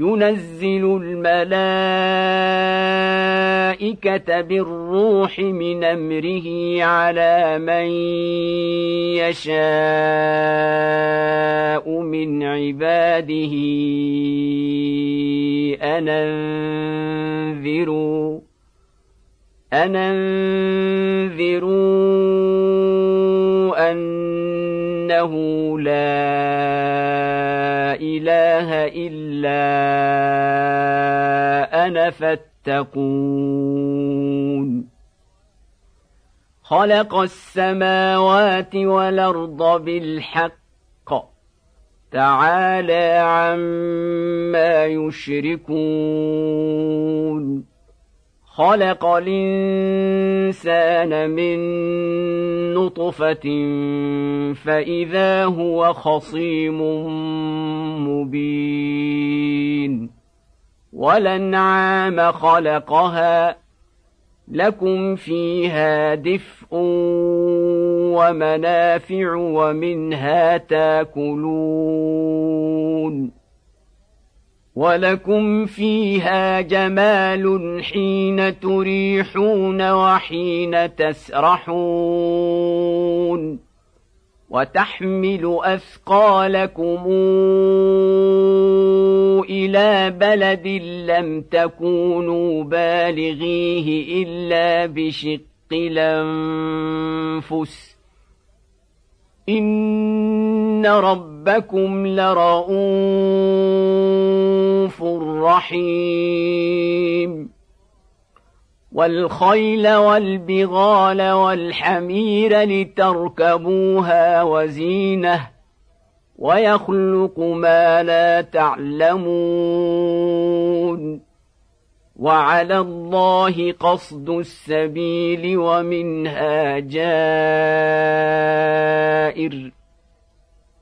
ينزل الملائكة بالروح من أمره على من يشاء من عباده. ان انذروا أن انذروا إنه لا إله إلا أنا فاتقون. خلق السماوات والأرض بالحق. تعالى عما يشركون. خلق الإنسان من نطفة فإذا هو خصيم مبين. ولنعام خلقها لكم فيها دفء ومنافع ومنها تاكلون. ولكم فيها جمال حين تريحون وحين تسرحون وتحمل اثقالكم إلى بلد لم تكونوا بالغيه الا بشق الانفس ان ربكم لرؤوف رحيم والخيل والبغال والحمير لتركبوها وزينه ويخلق ما لا تعلمون وعلى الله قصد السبيل ومنها جائر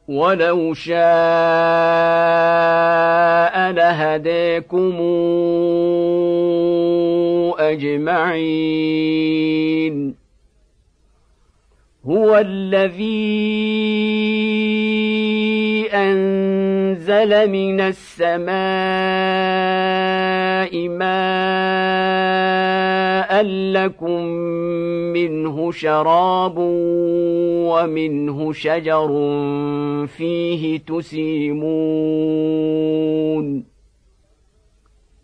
ولو شاء لهديكم أجمعين. هو الذي أنزل من السماء ماء لكم منه شراب ومنه شجر فيه تسيمون.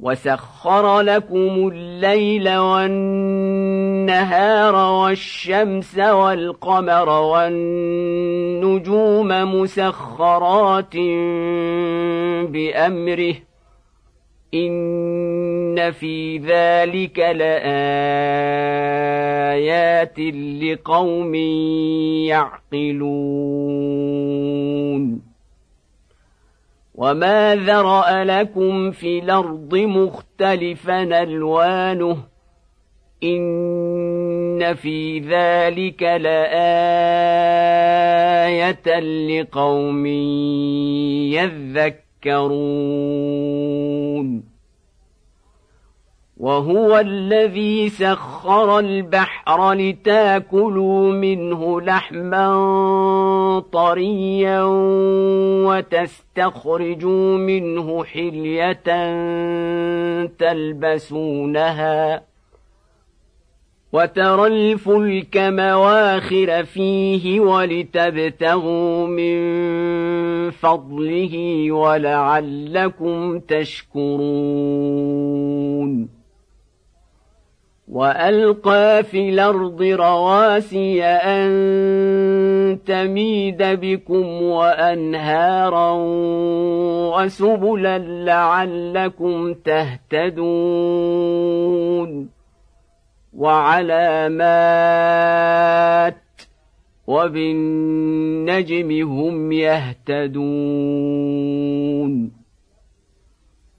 وسخر لكم الليل والنهار والشمس والقمر والنجوم مسخرات بأمره إن في ذلك لآيات لقوم يعقلون وما ذرا لكم في الأرض مختلفا الوانه ان في ذلك لايه لقوم يذكرون وهو الذي سخر البحر لتاكلوا منه لحما طريا وتستخرجوا منه حلية تلبسونها وترى الفلك مواخر فيه ولتبتغوا من فضله ولعلكم تشكرون وألقى في الأرض رواسي أن تميد بكم وأنهارا وسبلا لعلكم تهتدون وعلامات وبالنجم هم يهتدون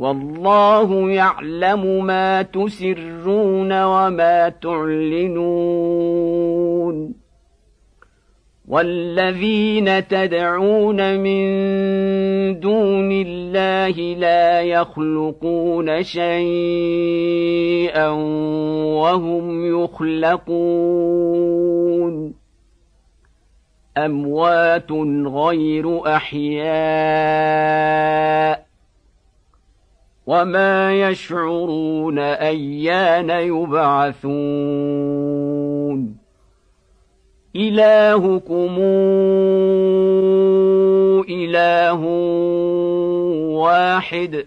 والله يعلم ما تسرون وما تعلنون. والذين تدعون من دون الله لا يخلقون شيئا وهم يخلقون. أموات غير أحياء. وما يشعرون ايان يبعثون الهكم اله واحد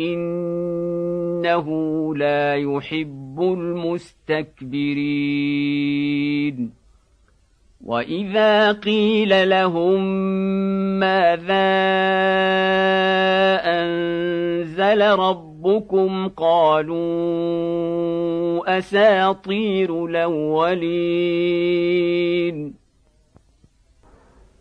إنه لا يحب المستكبرين. وإذا قيل لهم ماذا أنزل ربكم قالوا أساطير الأولين.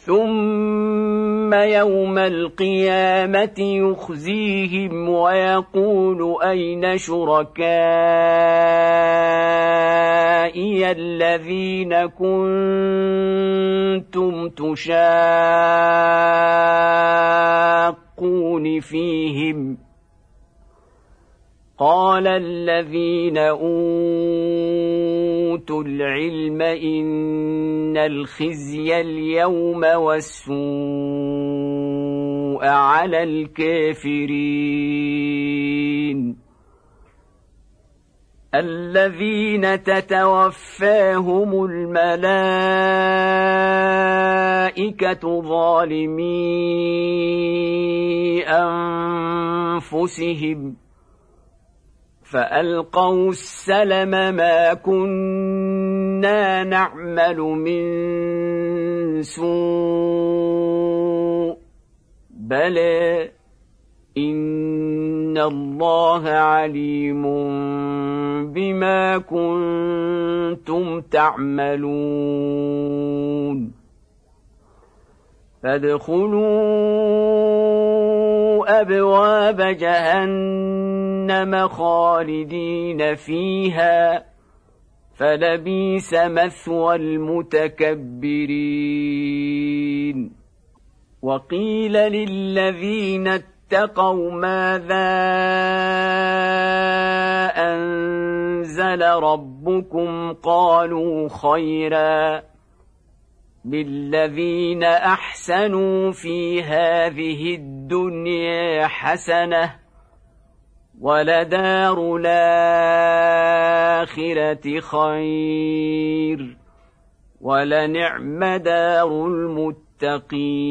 ثم يوم القيامه يخزيهم ويقول اين شركائي الذين كنتم تشاقون فيهم قال الذين أوتوا العلم إن الخزي اليوم والسوء على الكافرين. الذين تتوفاهم الملائكة ظالمي أنفسهم فألقوا السلم ما كنا نعمل من سوء بلى إن الله عليم بما كنتم تعملون فادخلوا أبواب جهنم خالدين فيها فلبيس مثوى المتكبرين. وقيل للذين اتقوا ماذا أن أنزل ربكم؟ قالوا خيرا. للذين أحسنوا في هذه الدنيا حسنة ولدار الآخرة خير ولنعم دار المتقين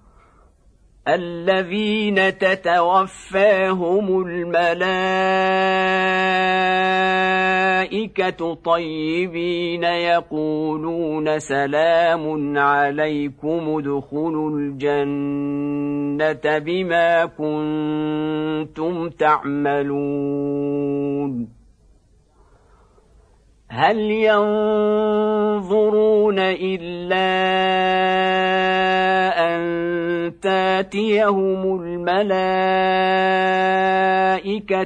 الذين تتوفاهم الملائكة طيبين يقولون سلام عليكم ادخلوا الجنة بما كنتم تعملون. هل ينظرون إلا أن تاتيهم الملائكة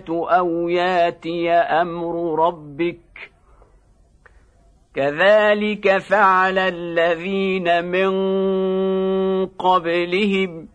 أو ياتي أمر ربك؟ كذلك فعل الذين من قبلهم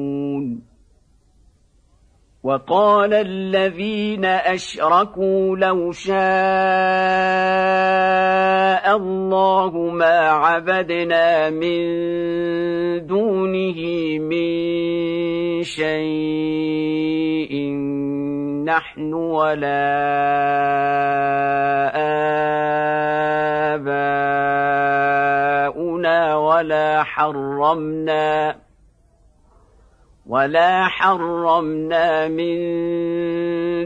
وقال الذين أشركوا لو شاء الله ما عبدنا من دونه من شيء نحن ولا آباؤنا ولا حرمنا. ولا حرمنا من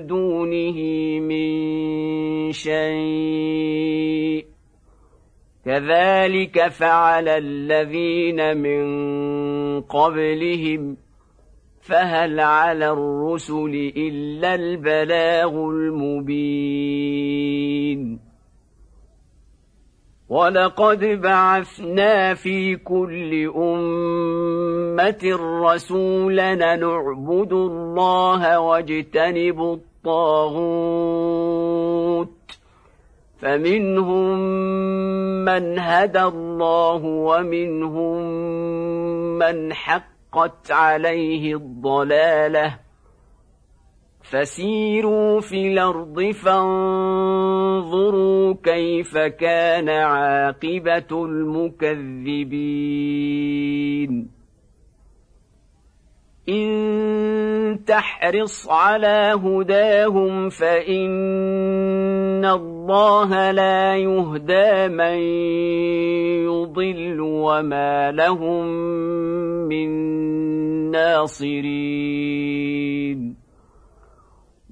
دونه من شيء كذلك فعل الذين من قبلهم فهل على الرسل الا البلاغ المبين ولقد بعثنا في كل أمة رسولا نعبد الله واجتنب الطاغوت. فمنهم من هدى الله ومنهم من حقت عليه الضلالة. فسيروا في الأرض فانظروا كيف كان عاقبة المكذبين. إن تحرص على هداهم فإن الله لا يهدى من يضل وما لهم من ناصرين.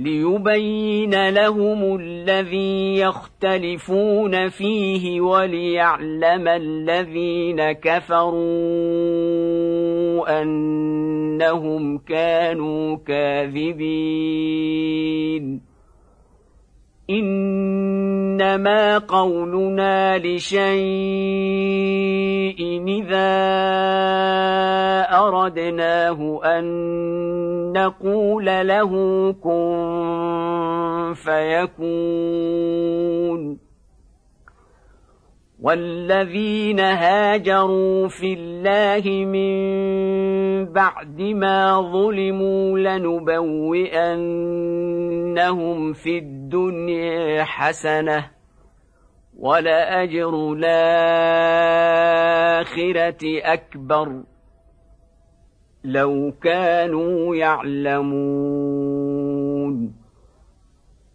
ليبين لهم الذي يختلفون فيه وليعلم الذين كفروا أنهم كانوا كاذبين. انما قولنا لشيء اذا اردناه ان نقول له كن فيكون والذين هاجروا في الله من بعد ما ظلموا لنبوئنهم في الدنيا حسنه ولاجر الاخره اكبر لو كانوا يعلمون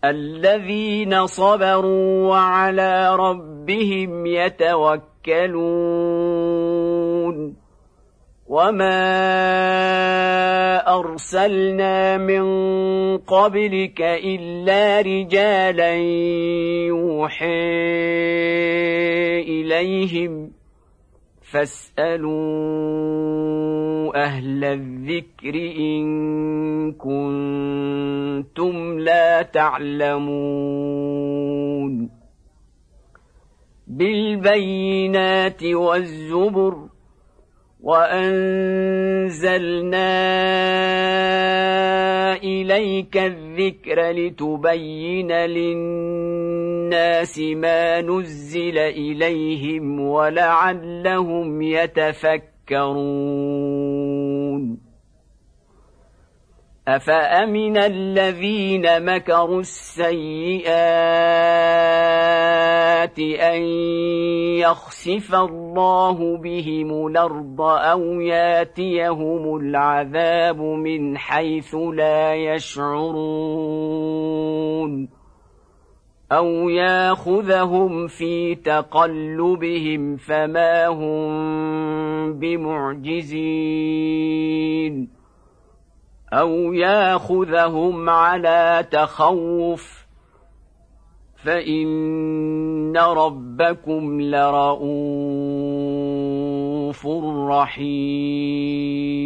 الذين صبروا وعلى ربهم يتوكلون وما ارسلنا من قبلك الا رجالا يوحي اليهم فاسالوا أهل الذكر ان كنتم لا تعلمون بالبينات والزبر وانزلنا اليك الذكر لتبين للناس ما نزل اليهم ولعلهم يتفكرون افامن الذين مكروا السيئات ان يخسف الله بهم الأرض أو ياتيهم العذاب من حيث لا يشعرون أو ياخذهم في تقلبهم فما هم بمعجزين أو ياخذهم على تخوف فان ربكم لرءوف رحيم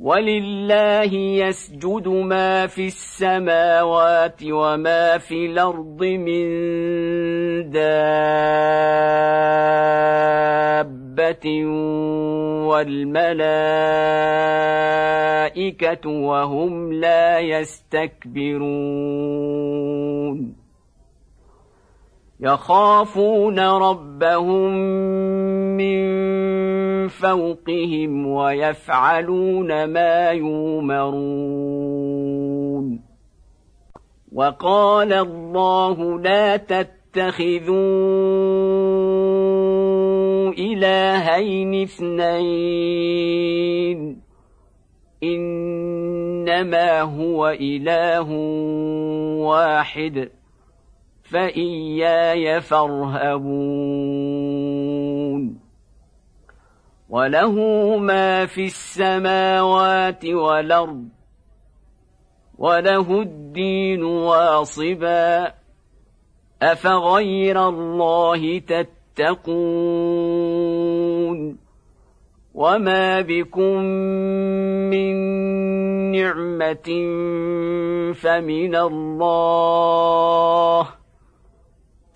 ولله يسجد ما في السماوات وما في الأرض من دابة والملائكة وهم لا يستكبرون. يخافون ربهم من فوقهم ويفعلون ما يؤمرون وقال الله لا تتخذوا إلهين اثنين. إنما هو إله واحد. فإياي فارهبون. وله ما في السماوات والأرض وله الدين واصبا. أفغير الله تتقون؟ وما بكم من نعمة فمن الله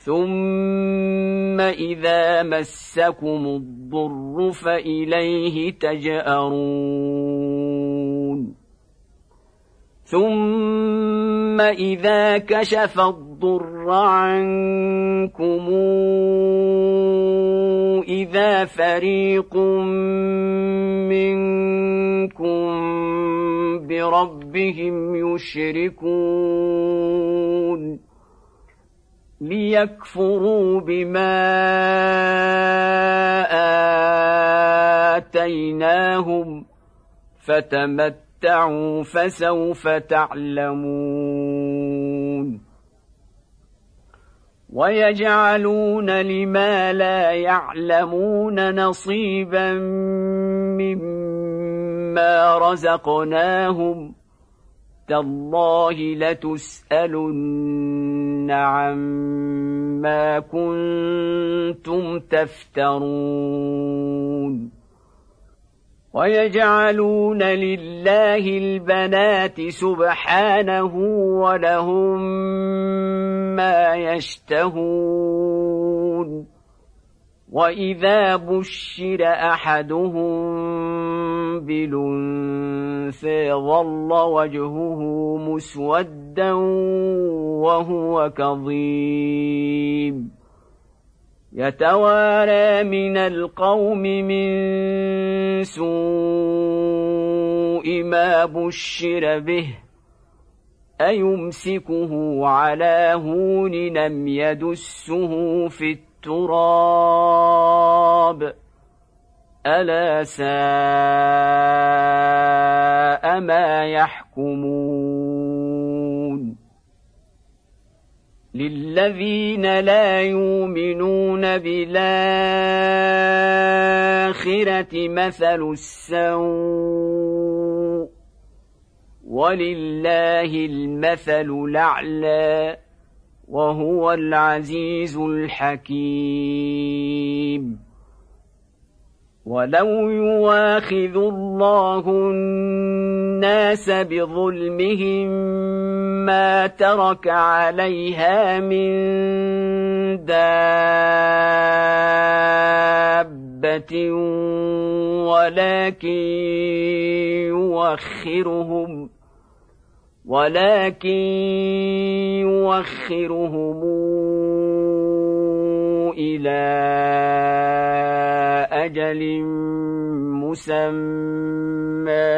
ثم اذا مسكم الضر فاليه تجارون ثم اذا كشف الضر عنكم اذا فريق منكم بربهم يشركون ليكفروا بما آتيناهم فتمتعوا فسوف تعلمون. ويجعلون لما لا يعلمون نصيبا مما رزقناهم. تالله لتسألن عما كنتم تفترون ويجعلون لله البنات سبحانه ولهم ما يشتهون واذا بشر احدهم بالانثى ظل وجهه مسودا وهو كظيم يتوارى من القوم من سوء ما بشر به ايمسكه على هون لم يدسه في التراب ألا ساء ما يحكمون. للذين لا يؤمنون بالآخرة مثل السوء. ولله المثل الأعلى. وهو العزيز الحكيم. ولو يواخذ الله الناس بظلمهم ما ترك عليها من دابة ولكن يوخرهم ولكن يوخرهم إلى أجل مسمى.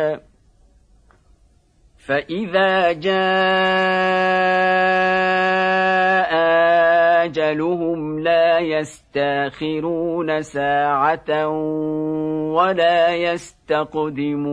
فإذا جاء أجلهم لا يستأخرون ساعة ولا يستقدمون.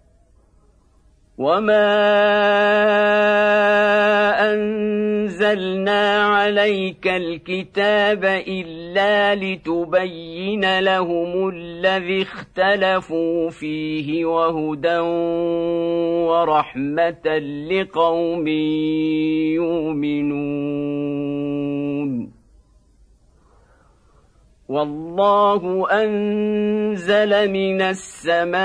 وما انزلنا عليك الكتاب الا لتبين لهم الذي اختلفوا فيه وهدى ورحمه لقوم يؤمنون والله انزل من السماء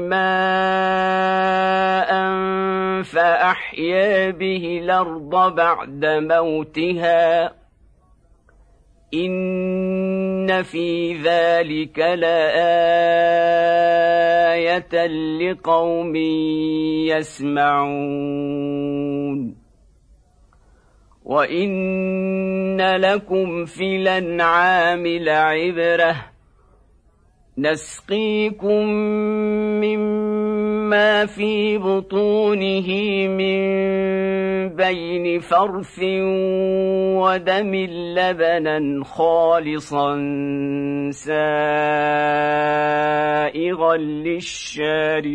ماء فاحيا به الأرض بعد موتها ان في ذلك لايه لقوم يسمعون وان لكم في الانعام لعبره نسقيكم مما في بطونه من بين فرث ودم لبنا خالصا سائغا للشاربين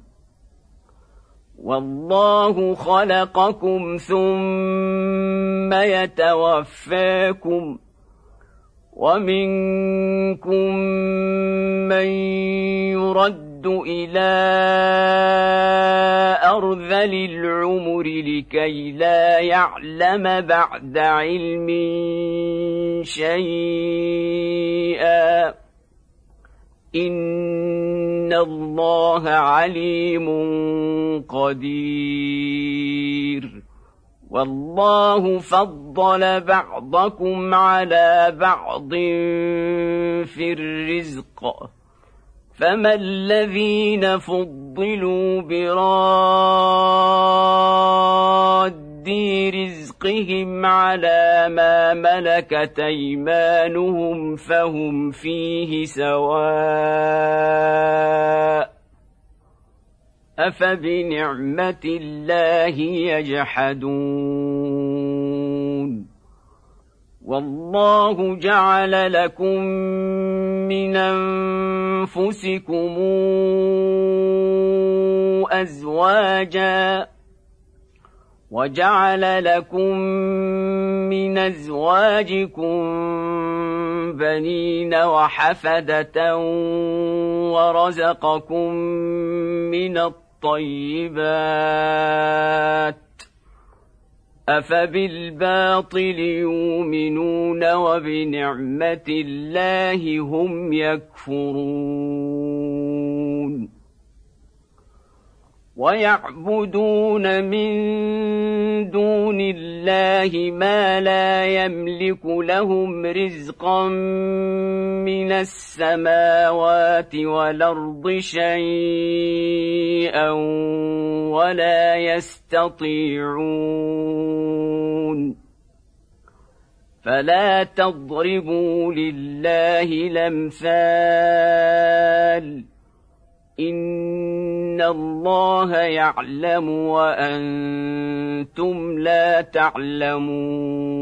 والله خلقكم ثم يتوفاكم ومنكم من يرد إلى أرذل العمر لكي لا يعلم بعد علم شيئا. ان الله عليم قدير والله فضل بعضكم على بعض في الرزق فما الذين فضلوا براد رزقهم على ما ملكت أيمانهم فهم فيه سواء أفبنعمة الله يجحدون والله جعل لكم من أنفسكم ازواجا وجعل لكم من أزواجكم بنين وحفدة ورزقكم من الطيبات أفبالباطل يؤمنون وبنعمة الله هم يكفرون ويعبدون من دون الله ما لا يملك لهم رزقا من السماوات والأرض شيئا ولا يستطيعون. فلا تضربوا لله الأمثال. ان الله يعلم وأنتم لا تعلمون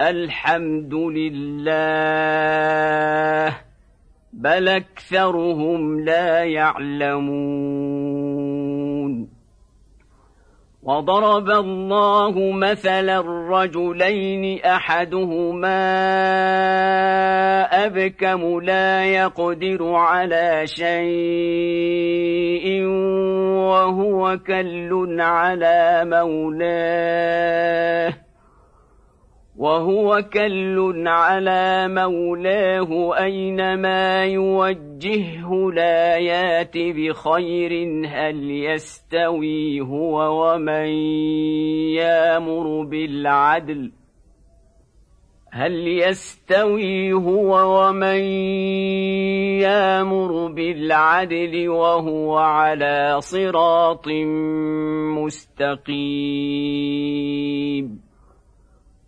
الحمد لله بل أكثرهم لا يعلمون. وضرب الله مثلا رجلين أحدهما أبكم لا يقدر على شيء وهو كل على مولاه. وهو كل على مولاه أينما يوجهه لا يات بخير هل يستوي هو ومن يامر بالعدل هل يستوي هو ومن يامر بالعدل وهو على صراط مستقيم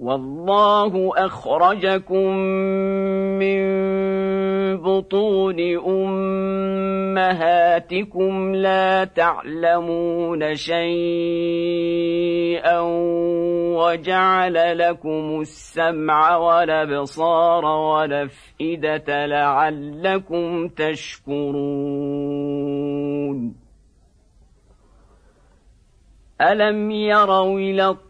والله أخرجكم من بطون أمهاتكم لا تعلمون شيئا وجعل لكم السمع والأبصار والأفئدة لعلكم تشكرون. ألم يروا إلى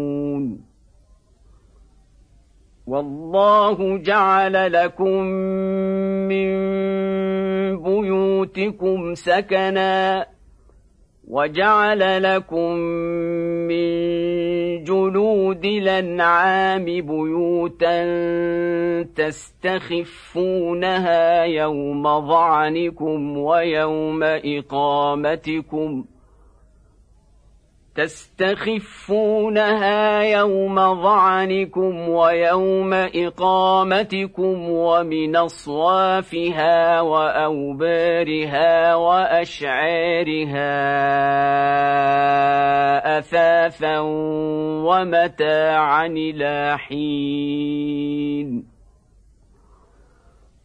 والله جعل لكم من بيوتكم سكنا وجعل لكم من جلود الأنعام بيوتا تستخفونها يوم ظعنكم ويوم اقامتكم ۖ تستخفونها يوم ظعنكم ويوم إقامتكم ومن أصوافها وأوبارها وأشعارها أثاثا ومتاعا إلى حين.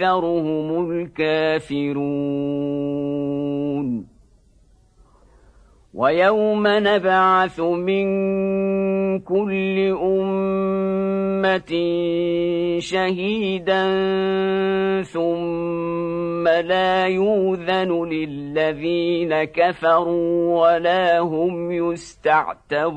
واكثرهم الكافرون. ويوم نبعث من كل أمة شهيدا ثم لا يوذن للذين كفروا ولا هم يستعتبون.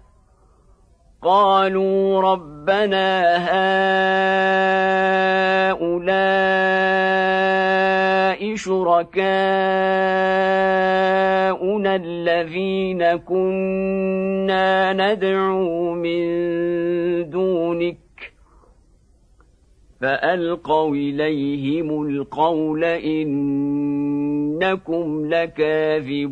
قالوا ربنا هؤلاء شركاؤنا الذين كنا ندعو من دونك فألقوا إليهم القول إنكم لكاذبون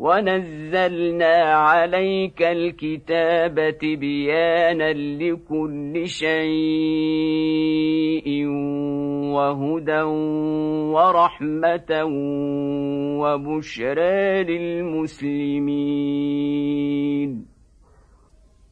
ونزلنا عليك الكتاب تبيانا لكل شيء وهدى ورحمه وبشرى للمسلمين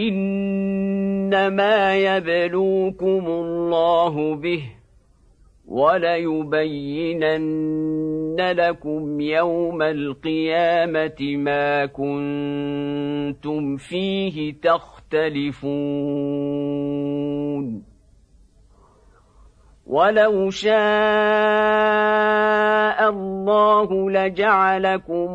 إنما يبلوكم الله به وليبينن لكم يوم القيامة ما كنتم فيه تختلفون. ولو شاء الله لجعلكم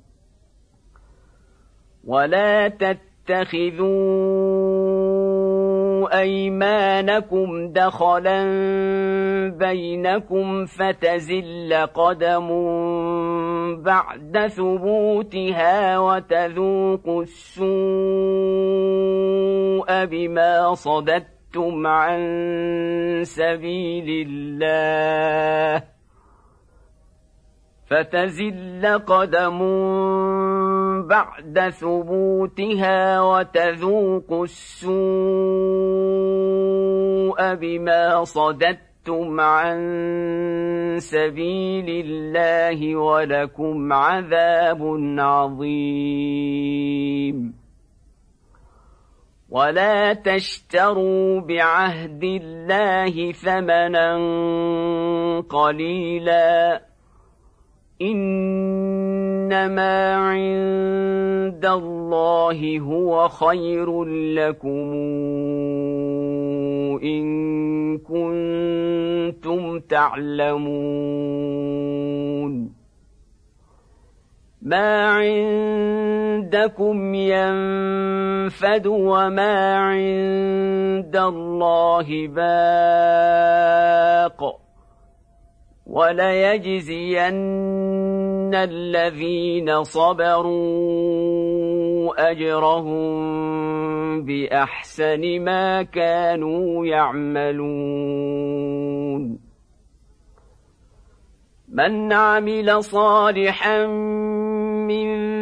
ولا تتخذوا ايمانكم دخلا بينكم فتزل قدم بعد ثبوتها وتذوقوا السوء بما صددتم عن سبيل الله فتزل قدم بعد ثبوتها وتذوقوا السوء بما صددتم عن سبيل الله ولكم عذاب عظيم. ولا تشتروا بعهد الله ثمنا قليلا. انما عند الله هو خير لكم ان كنتم تعلمون ما عندكم ينفد وما عند الله باق وليجزين الذين صبروا أجرهم بأحسن ما كانوا يعملون. من عمل صالحا من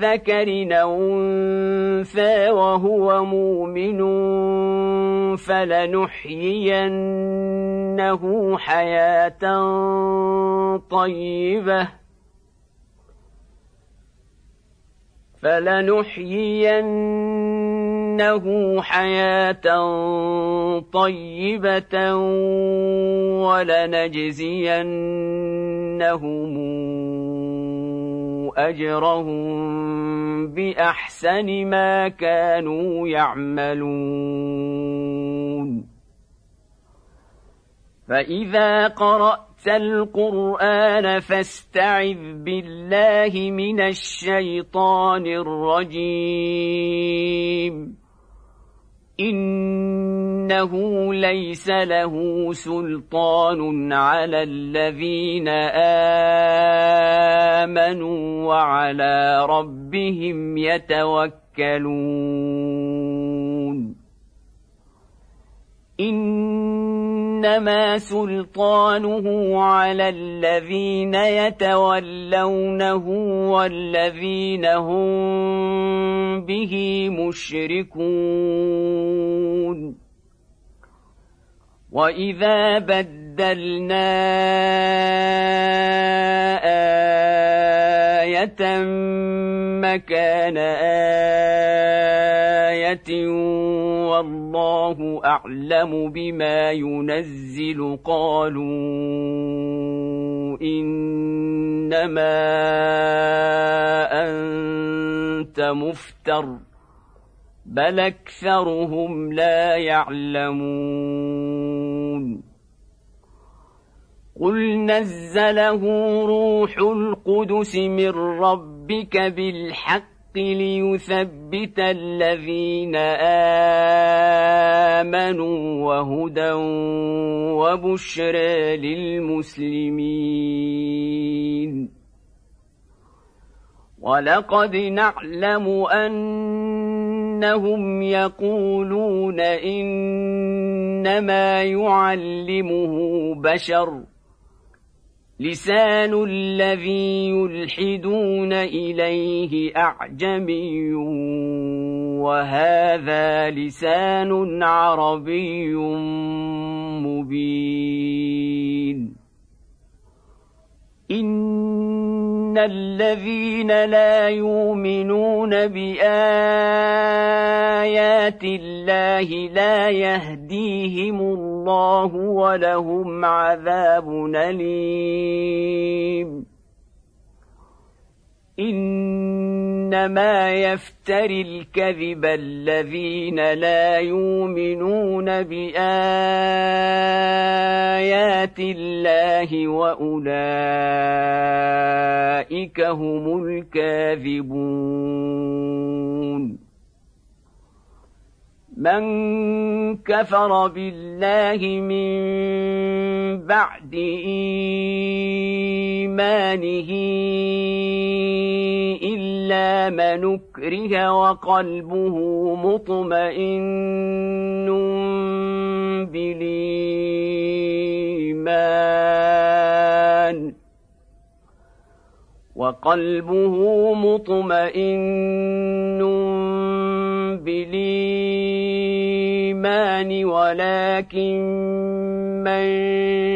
ذكر أو انثى وهو مؤمن فلنحيينه حياه طيبه فلنحيينه حياه طيبه ولنجزينهم أجرهم بأحسن ما كانوا يعملون. فإذا قرأت القرآن فاستعذ بالله من الشيطان الرجيم. إنه ليس له سلطان على الذين آمنوا وعلى ربهم يتوكلون. إنما سلطانه على الذين يتولونه والذين هم به مشركون. واذا بدلنا إيه مكان والله اعلم بما ينزل قالوا انما انت مفتر بل اكثرهم لا يعلمون قل نزله روح القدس من ربك بالحق ليثبت الذين آمنوا وهدى وبشرى للمسلمين. ولقد نعلم أنهم يقولون إنما يعلمه بشر. لسان الذي يلحدون إليه أعجمي وهذا لسان عربي مبين. ان الذين لا يؤمنون بايات الله لا يهديهم الله ولهم عذاب اليم إنما يفتري الكذب الذين لا يؤمنون بآيات الله وأولئك هم الكاذبون. من كفر بالله من بعد إيمانه إلا من أكره وقلبه مطمئن بالإيمان وقلبه مطمئن بالإيمان ولكن من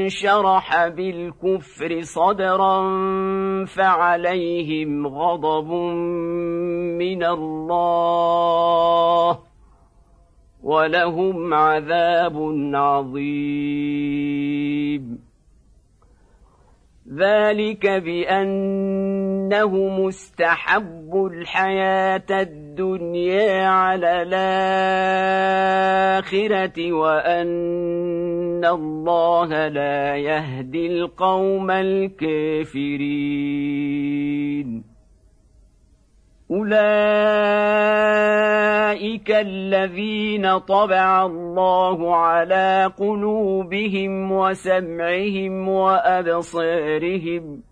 شرح بالكفر صدرا فعليهم غضب من الله ولهم عذاب عظيم. ذلك بانه مستحب الحياة الدنيا على الاخره وان الله لا يهدي القوم الكافرين اولئك الذين طبع الله على قلوبهم وسمعهم وابصارهم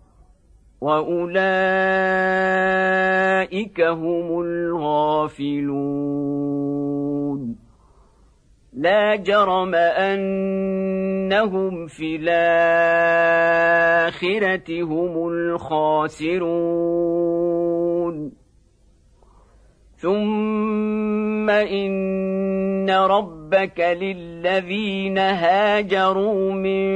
واولئك هم الغافلون لا جرم انهم في الاخره هم الخاسرون ثم ان ربك للذين هاجروا من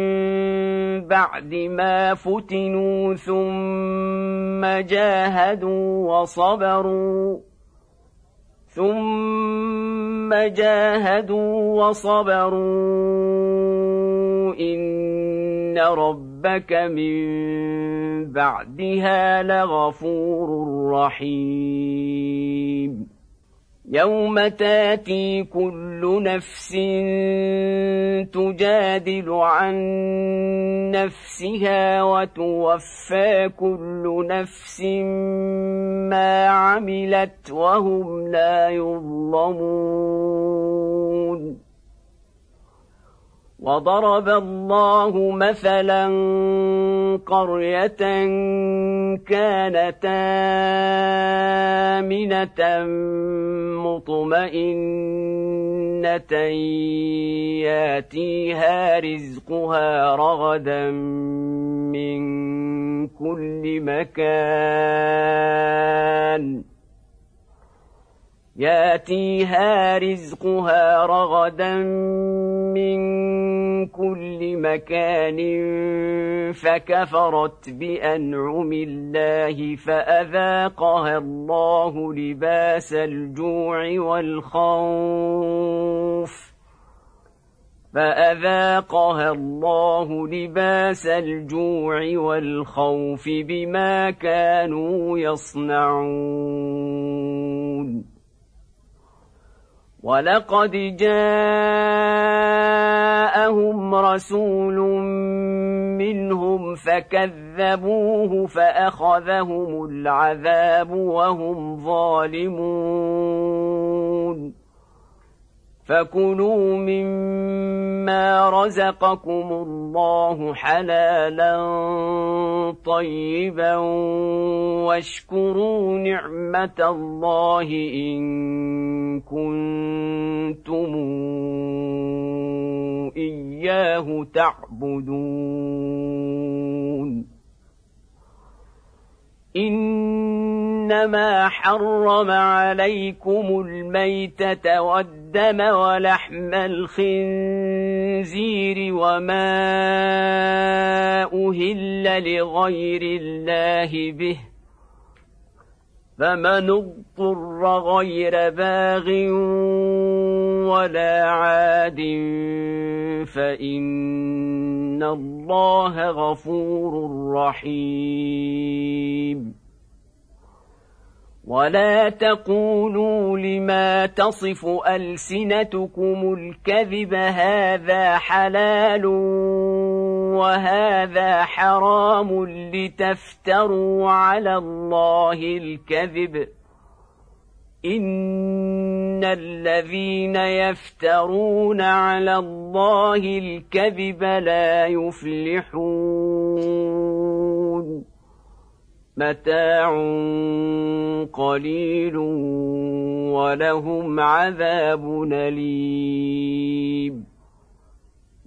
بعد ما فتنوا ثم جاهدوا وصبروا ثم جاهدوا وصبروا إن ان ربك من بعدها لغفور رحيم يوم تاتي كل نفس تجادل عن نفسها وتوفى كل نفس ما عملت وهم لا يظلمون وضرب الله مثلا قرية كانت آمنة مطمئنة ياتيها رزقها رغدا من كل مكان ياتيها رزقها رغدا من كل مكان فكفرت بأنعم الله فأذاقها الله لباس الجوع والخوف فأذاقها الله لباس الجوع والخوف بما كانوا يصنعون ولقد جاءهم رسول منهم فكذبوه فاخذهم العذاب وهم ظالمون فكلوا مما رزقكم الله حلالا طيبا واشكروا نعمه الله ان كنتم اياه تعبدون إنما حرم عليكم الميتة والدم ولحم الخنزير وما أهل لغير الله به فمن اضطر غير باغ ولا عاد فان الله غفور رحيم ولا تقولوا لما تصف السنتكم الكذب هذا حلال وهذا حرام لتفتروا على الله الكذب. إن الذين يفترون على الله الكذب لا يفلحون. متاع قليل ولهم عذاب أليم.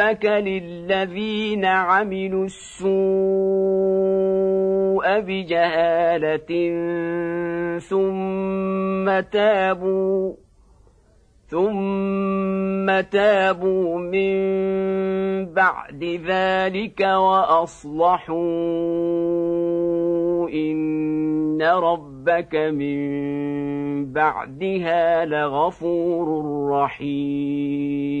ربك للذين عملوا السوء بجهاله ثم تابوا ثم تابوا من بعد ذلك واصلحوا ان ربك من بعدها لغفور رحيم.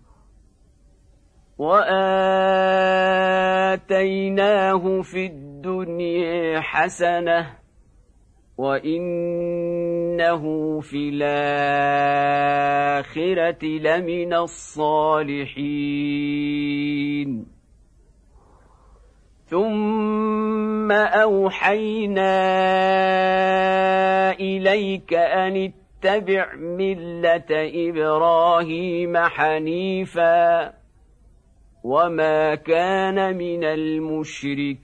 واتيناه في الدنيا حسنه وانه في الاخره لمن الصالحين ثم اوحينا اليك ان اتبع مله إبراهيم حنيفا وما كان من المشركين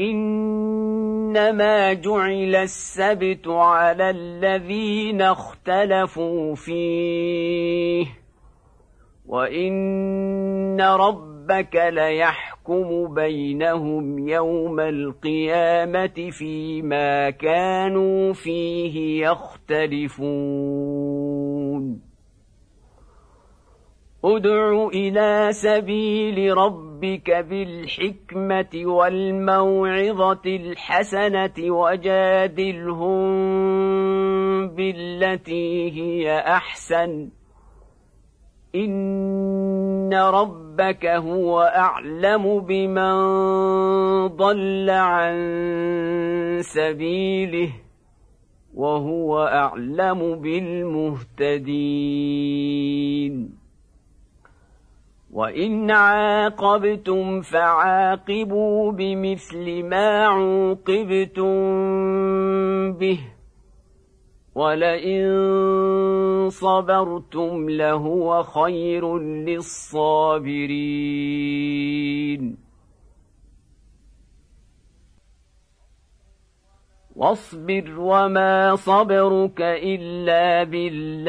انما جعل السبت على الذين اختلفوا فيه وان ربك ليحكم بينهم يوم القيامه فيما كانوا فيه يختلفون ادع إلى سبيل ربك بالحكمة والموعظة الحسنة وجادلهم بالتي هي أحسن. إن ربك هو أعلم بمن ضل عن سبيله وهو أعلم بالمهتدين. وان عاقبتم فعاقبوا بمثل ما عوقبتم به ولئن صبرتم لهو خير للصابرين واصبر وما صبرك الا بالله